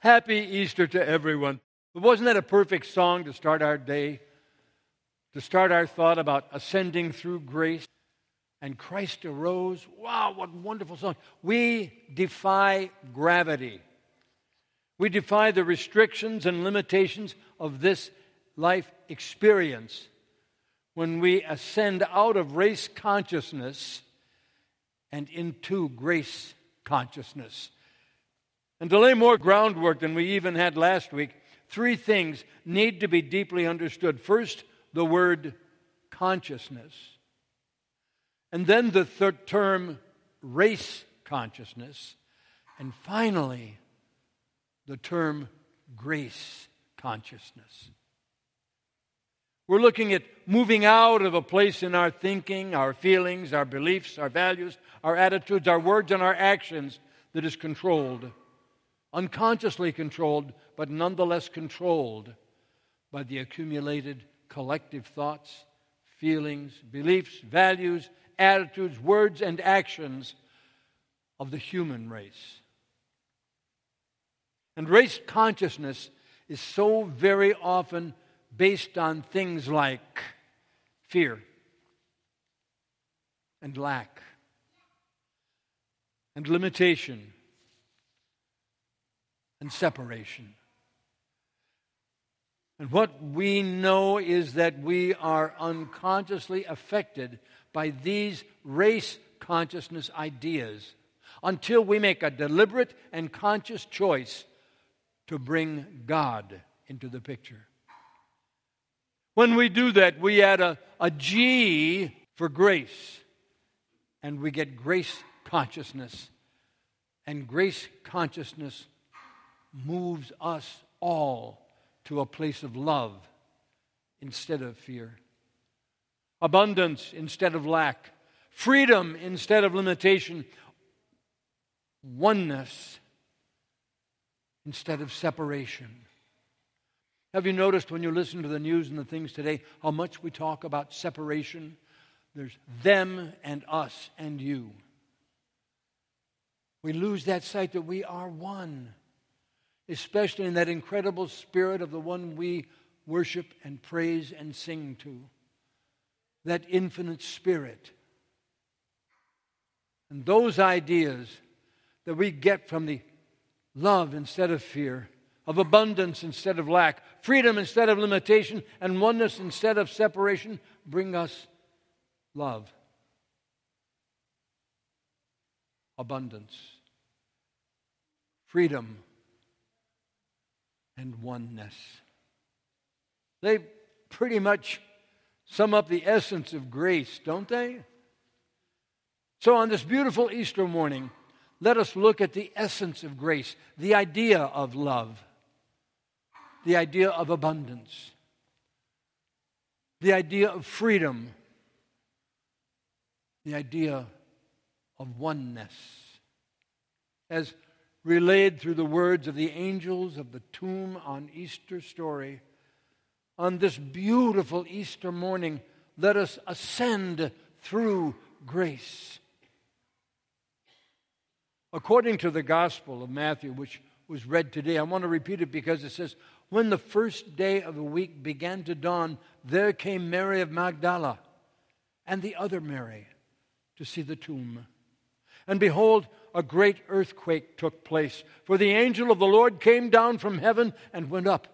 Happy Easter to everyone. But wasn't that a perfect song to start our day? To start our thought about ascending through grace? And Christ arose. Wow, what a wonderful song. We defy gravity. We defy the restrictions and limitations of this life experience when we ascend out of race consciousness and into grace consciousness. And to lay more groundwork than we even had last week, three things need to be deeply understood. First, the word consciousness. And then the third term, race consciousness. And finally, the term grace consciousness. We're looking at moving out of a place in our thinking, our feelings, our beliefs, our values, our attitudes, our words, and our actions that is controlled, unconsciously controlled, but nonetheless controlled by the accumulated collective thoughts, feelings, beliefs, values, attitudes, words, and actions of the human race. And race consciousness is so very often based on things like fear and lack and limitation and separation. And what we know is that we are unconsciously affected by these race consciousness ideas until we make a deliberate and conscious choice to bring God into the picture. When we do that, we add a, a G for grace, and we get grace consciousness. And grace consciousness moves us all to a place of love instead of fear, abundance instead of lack, freedom instead of limitation, oneness instead of separation. Have you noticed when you listen to the news and the things today how much we talk about separation? There's them and us and you. We lose that sight that we are one, especially in that incredible spirit of the one we worship and praise and sing to. That infinite spirit. And those ideas that we get from the love instead of fear of abundance instead of lack, freedom instead of limitation, and oneness instead of separation bring us love. Abundance, freedom, and oneness. They pretty much sum up the essence of grace, don't they? So, on this beautiful Easter morning, let us look at the essence of grace, the idea of love the idea of abundance, the idea of freedom, the idea of oneness. As relayed through the words of the angels of the tomb on Easter story, on this beautiful Easter morning, let us ascend through grace. According to the Gospel of Matthew, which was read today, I want to repeat it because it says, when the first day of the week began to dawn, there came Mary of Magdala and the other Mary to see the tomb. And behold, a great earthquake took place, for the angel of the Lord came down from heaven and went up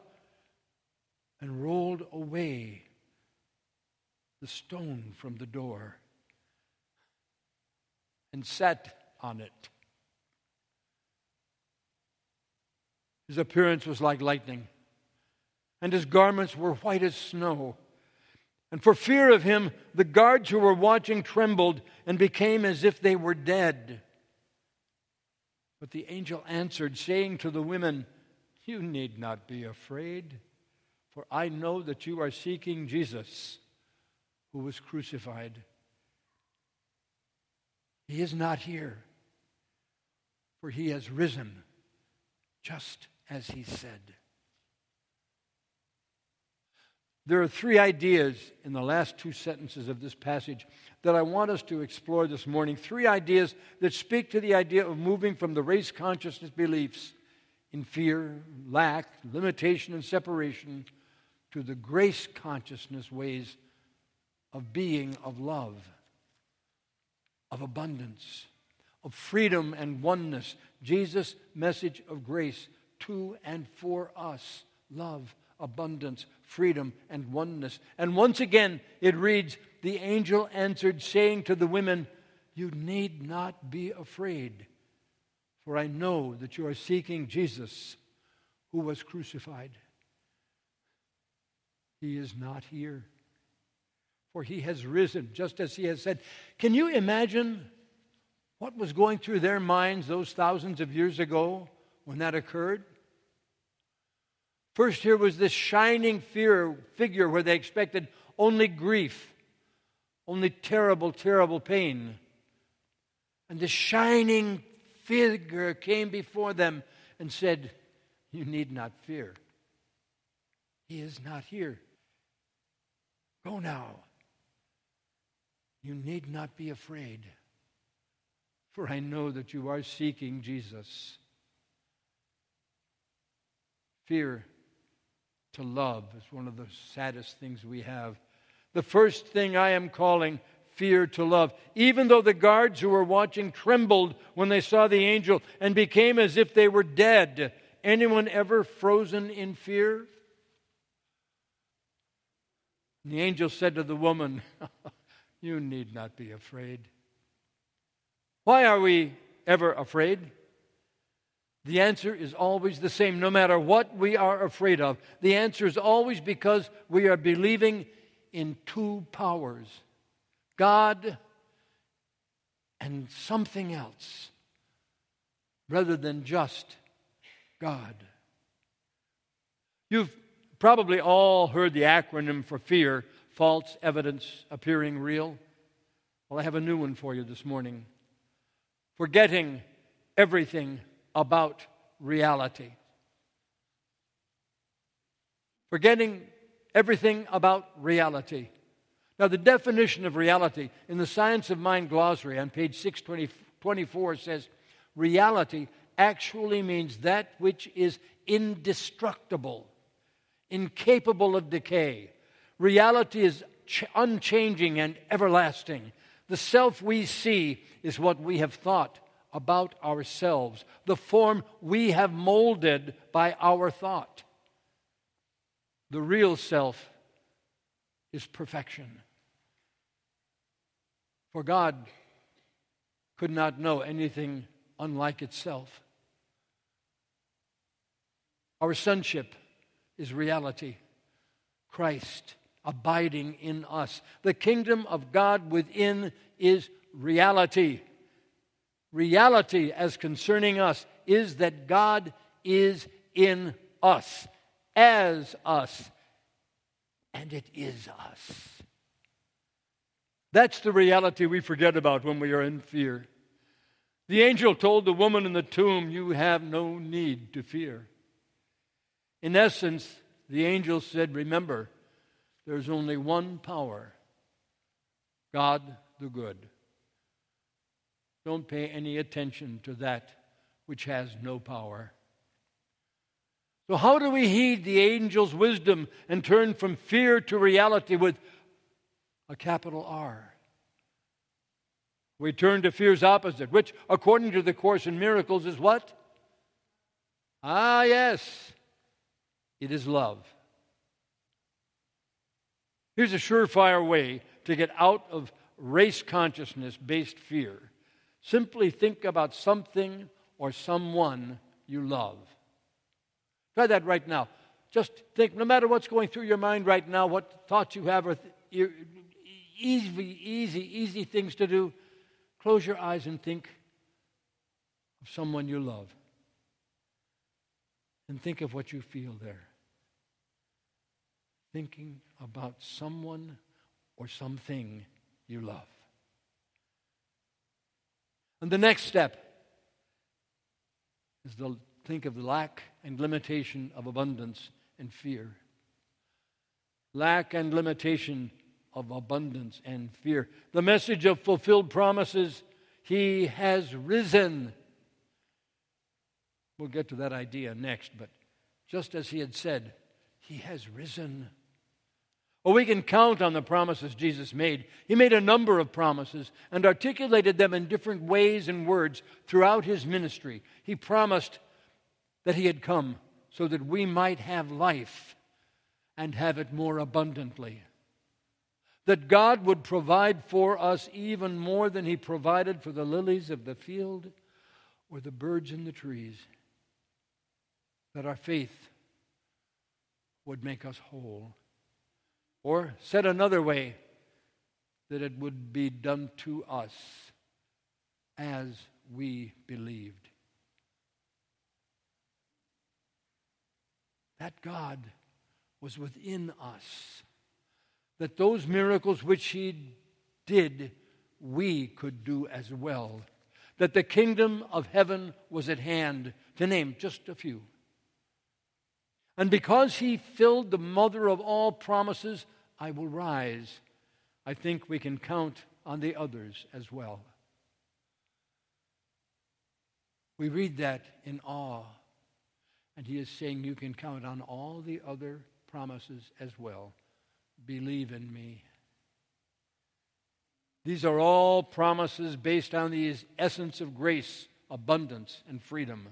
and rolled away the stone from the door and sat on it. His appearance was like lightning and his garments were white as snow. And for fear of him, the guards who were watching trembled and became as if they were dead. But the angel answered, saying to the women, You need not be afraid, for I know that you are seeking Jesus, who was crucified. He is not here, for he has risen, just as he said. There are three ideas in the last two sentences of this passage that I want us to explore this morning. Three ideas that speak to the idea of moving from the race consciousness beliefs in fear, lack, limitation, and separation to the grace consciousness ways of being, of love, of abundance, of freedom and oneness. Jesus' message of grace to and for us love, abundance, freedom, and oneness. And once again, it reads The angel answered, saying to the women, You need not be afraid, for I know that you are seeking Jesus who was crucified. He is not here, for he has risen, just as he has said. Can you imagine what was going through their minds those thousands of years ago when that occurred? First, here was this shining fear, figure where they expected only grief, only terrible, terrible pain. And the shining figure came before them and said, You need not fear. He is not here. Go now. You need not be afraid, for I know that you are seeking Jesus. Fear to love is one of the saddest things we have. The first thing I am calling fear to love. Even though the guards who were watching trembled when they saw the angel and became as if they were dead. Anyone ever frozen in fear? the angel said to the woman, You need not be afraid. Why are we ever afraid? The answer is always the same, no matter what we are afraid of. The answer is always because we are believing in two powers God and something else, rather than just God. You've probably all heard the acronym for fear false evidence appearing real. Well, I have a new one for you this morning forgetting everything about reality. Forgetting everything about reality. Now, the definition of reality in the Science of Mind glossary on page 624 says reality actually means that which is indestructible, incapable of decay. Reality is ch- unchanging and everlasting. The self we see is what we have thought about ourselves, the form we have molded by our thought. The real self is perfection. For God could not know anything unlike itself. Our sonship is reality. Christ abiding in us. The kingdom of God within is reality reality as concerning us is that God is in us, as us, and it is us. That's the reality we forget about when we are in fear. The angel told the woman in the tomb, You have no need to fear. In essence, the angel said, Remember, there's only one power God the good. Don't pay any attention to that which has no power. So, how do we heed the angel's wisdom and turn from fear to reality with a capital R? We turn to fear's opposite, which, according to the Course in Miracles, is what? Ah, yes, it is love. Here's a surefire way to get out of race consciousness based fear Simply think about something or someone you love. Try that right now. Just think, no matter what's going through your mind right now, what thoughts you have are th- easy, easy, easy things to do. Close your eyes and think of someone you love. And think of what you feel there. Thinking about someone or something you love. And the next step is to think of the lack and limitation of abundance and fear. Lack and limitation of abundance and fear. The message of fulfilled promises He has risen. We'll get to that idea next, but just as he had said, he has risen. Well, we can count on the promises Jesus made. He made a number of promises and articulated them in different ways and words throughout his ministry. He promised that he had come so that we might have life and have it more abundantly. That God would provide for us even more than he provided for the lilies of the field or the birds in the trees that our faith would make us whole. Or, said another way, that it would be done to us as we believed. That God was within us, that those miracles which He did, we could do as well, that the kingdom of heaven was at hand, to name just a few. And because he filled the mother of all promises, I will rise. I think we can count on the others as well. We read that in awe. And he is saying, You can count on all the other promises as well. Believe in me. These are all promises based on the essence of grace, abundance, and freedom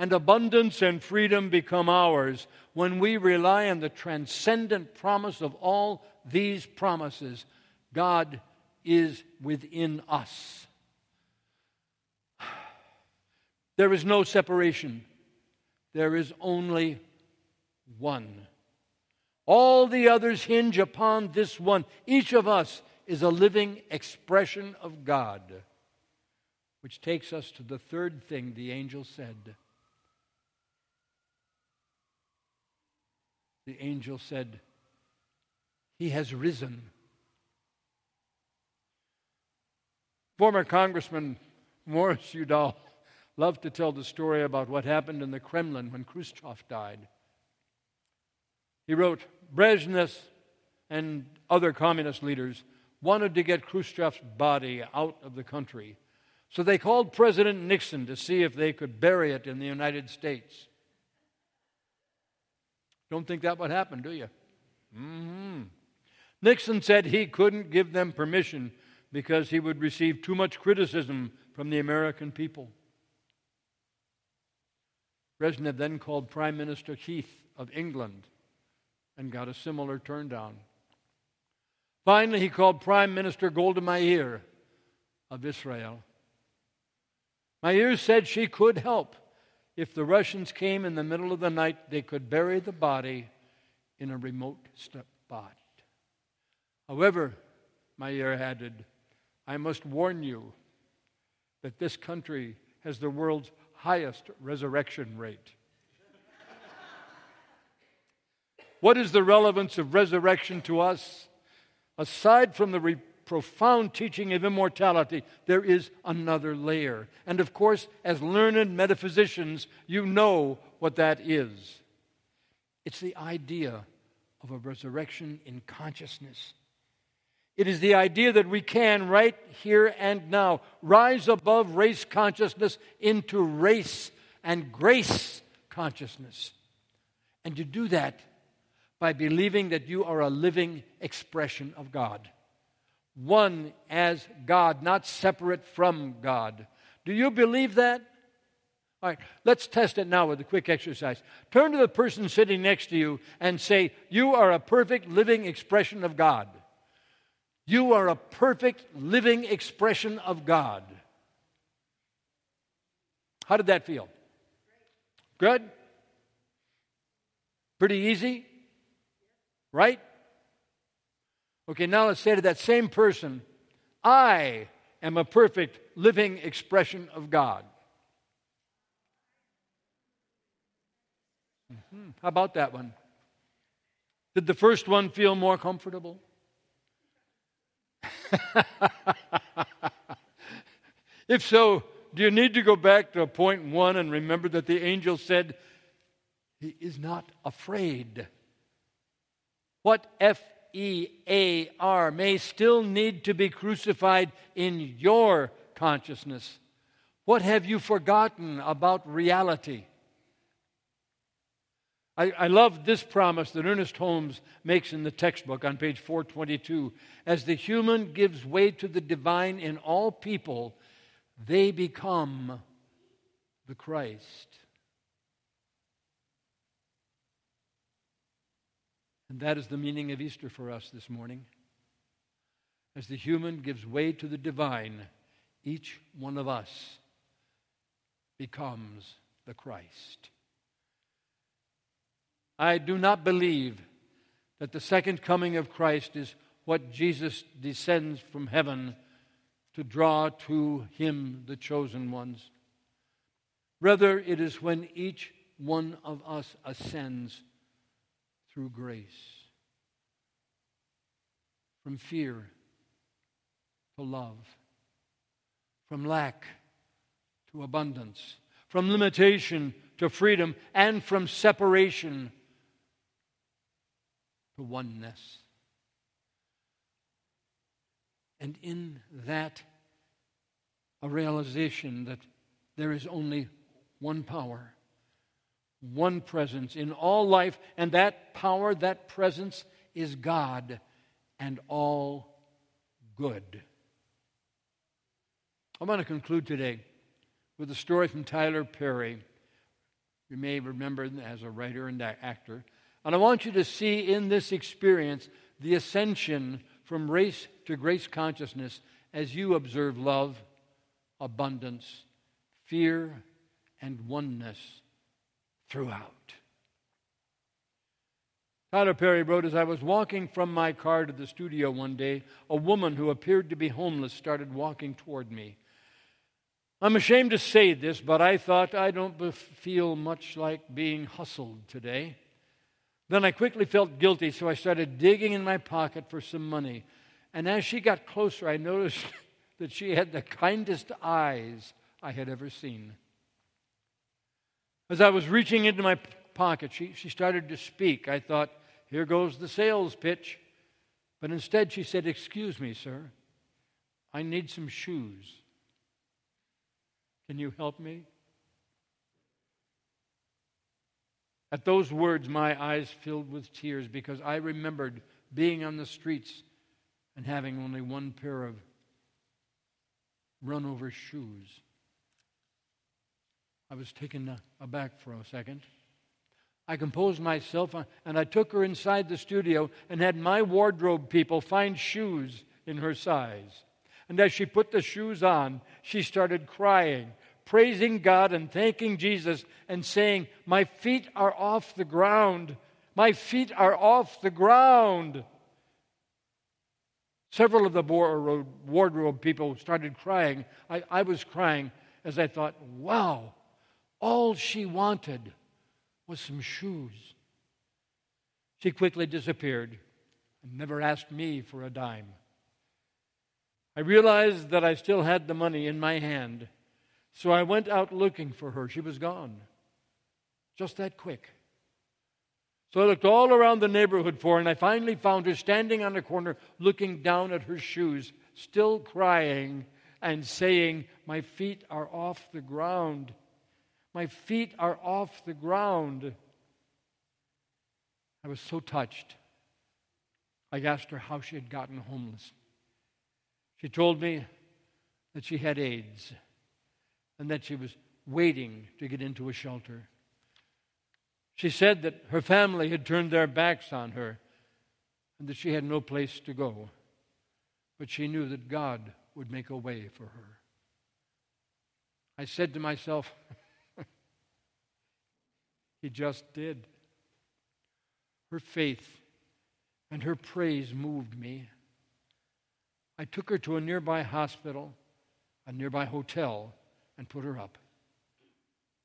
and abundance and freedom become ours when we rely on the transcendent promise of all these promises. God is within us. There is no separation, there is only one. All the others hinge upon this one. Each of us is a living expression of God. Which takes us to the third thing the angel said. The angel said, He has risen. Former Congressman Morris Udall loved to tell the story about what happened in the Kremlin when Khrushchev died. He wrote, Brezhnev and other communist leaders wanted to get Khrushchev's body out of the country. So they called President Nixon to see if they could bury it in the United States. Don't think that would happen, do you? Mm-hmm. Nixon said he couldn't give them permission because he would receive too much criticism from the American people. Brezhnev then called Prime Minister Heath of England and got a similar turn down. Finally, he called Prime Minister Golda Meir of Israel. Meir said she could help if the Russians came in the middle of the night, they could bury the body in a remote spot. However, Meir added, I must warn you that this country has the world's highest resurrection rate. what is the relevance of resurrection to us? Aside from the re- profound teaching of immortality, there is another layer. And of course, as learned metaphysicians, you know what that is. It's the idea of a resurrection in consciousness. It is the idea that we can, right here and now, rise above race consciousness into race and grace consciousness. And you do that by believing that you are a living expression of God one as God, not separate from God. Do you believe that? All right, let's test it now with a quick exercise. Turn to the person sitting next to you and say, You are a perfect living expression of God. You are a perfect living expression of God. How did that feel? Good? Pretty easy? Right? Okay, now let's say to that same person, I am a perfect living expression of God. Mm-hmm. How about that one? Did the first one feel more comfortable? if so, do you need to go back to point one and remember that the angel said, He is not afraid? What F E A R may still need to be crucified in your consciousness. What have you forgotten about reality? I, I love this promise that Ernest Holmes makes in the textbook on page 422. As the human gives way to the divine in all people, they become the Christ. And that is the meaning of Easter for us this morning. As the human gives way to the divine, each one of us becomes the Christ. I do not believe that the second coming of Christ is what Jesus descends from heaven to draw to him the chosen ones. Rather, it is when each one of us ascends through grace from fear to love, from lack to abundance, from limitation to freedom, and from separation to oneness. And in that, a realization that there is only one power, one presence in all life, and that power, that presence is God and all good. I want to conclude today with a story from Tyler Perry. You may remember him as a writer and actor. And I want you to see in this experience the ascension from race to grace consciousness as you observe love, abundance, fear, and oneness throughout. Tyler Perry wrote As I was walking from my car to the studio one day, a woman who appeared to be homeless started walking toward me. I'm ashamed to say this, but I thought I don't feel much like being hustled today. Then I quickly felt guilty, so I started digging in my pocket for some money. And as she got closer, I noticed that she had the kindest eyes I had ever seen. As I was reaching into my pocket, she, she started to speak. I thought, here goes the sales pitch. But instead, she said, Excuse me, sir. I need some shoes. Can you help me? At those words, my eyes filled with tears because I remembered being on the streets and having only one pair of run over shoes. I was taken aback for a second. I composed myself uh, and I took her inside the studio and had my wardrobe people find shoes in her size. And as she put the shoes on, she started crying praising God and thanking Jesus and saying, My feet are off the ground. My feet are off the ground. Several of the wardrobe people started crying. I, I was crying as I thought, wow, all she wanted was some shoes. She quickly disappeared and never asked me for a dime. I realized that I still had the money in my hand so I went out looking for her. She was gone. Just that quick. So I looked all around the neighborhood for her, and I finally found her standing on a corner looking down at her shoes, still crying and saying, My feet are off the ground. My feet are off the ground. I was so touched. I asked her how she had gotten homeless. She told me that she had AIDS and that she was waiting to get into a shelter. She said that her family had turned their backs on her and that she had no place to go. But she knew that God would make a way for her. I said to myself, He just did. Her faith and her praise moved me. I took her to a nearby hospital, a nearby hotel, and put her up.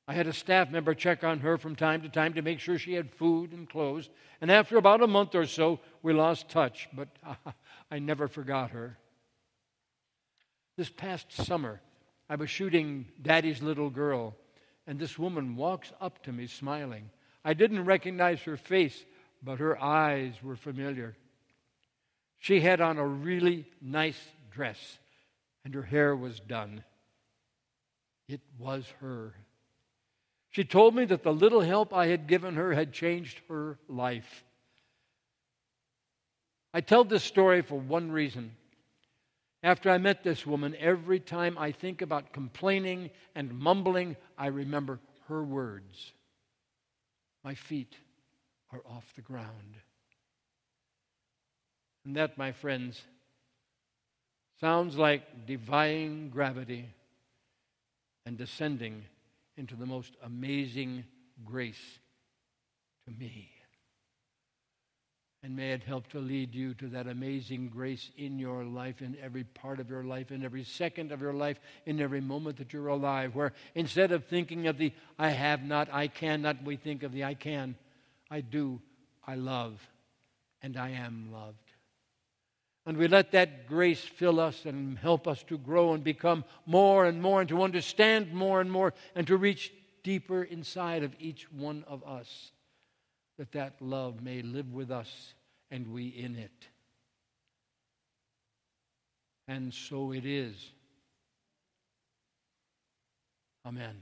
I had a staff member check on her from time to time to make sure she had food and clothes. And after about a month or so, we lost touch, but I never forgot her. This past summer, I was shooting Daddy's Little Girl, and this woman walks up to me smiling. I didn't recognize her face, but her eyes were familiar. She had on a really nice dress, and her hair was done. It was her. She told me that the little help I had given her had changed her life. I tell this story for one reason. After I met this woman, every time I think about complaining and mumbling, I remember her words. My feet are off the ground. And that, my friends, sounds like defying gravity and descending into the most amazing grace to me. And may it help to lead you to that amazing grace in your life, in every part of your life, in every second of your life, in every moment that you're alive, where instead of thinking of the I have not, I cannot, we think of the I can, I do, I love, and I am loved. And we let that grace fill us and help us to grow and become more and more and to understand more and more and to reach deeper inside of each one of us. That that love may live with us and we in it. And so it is. Amen.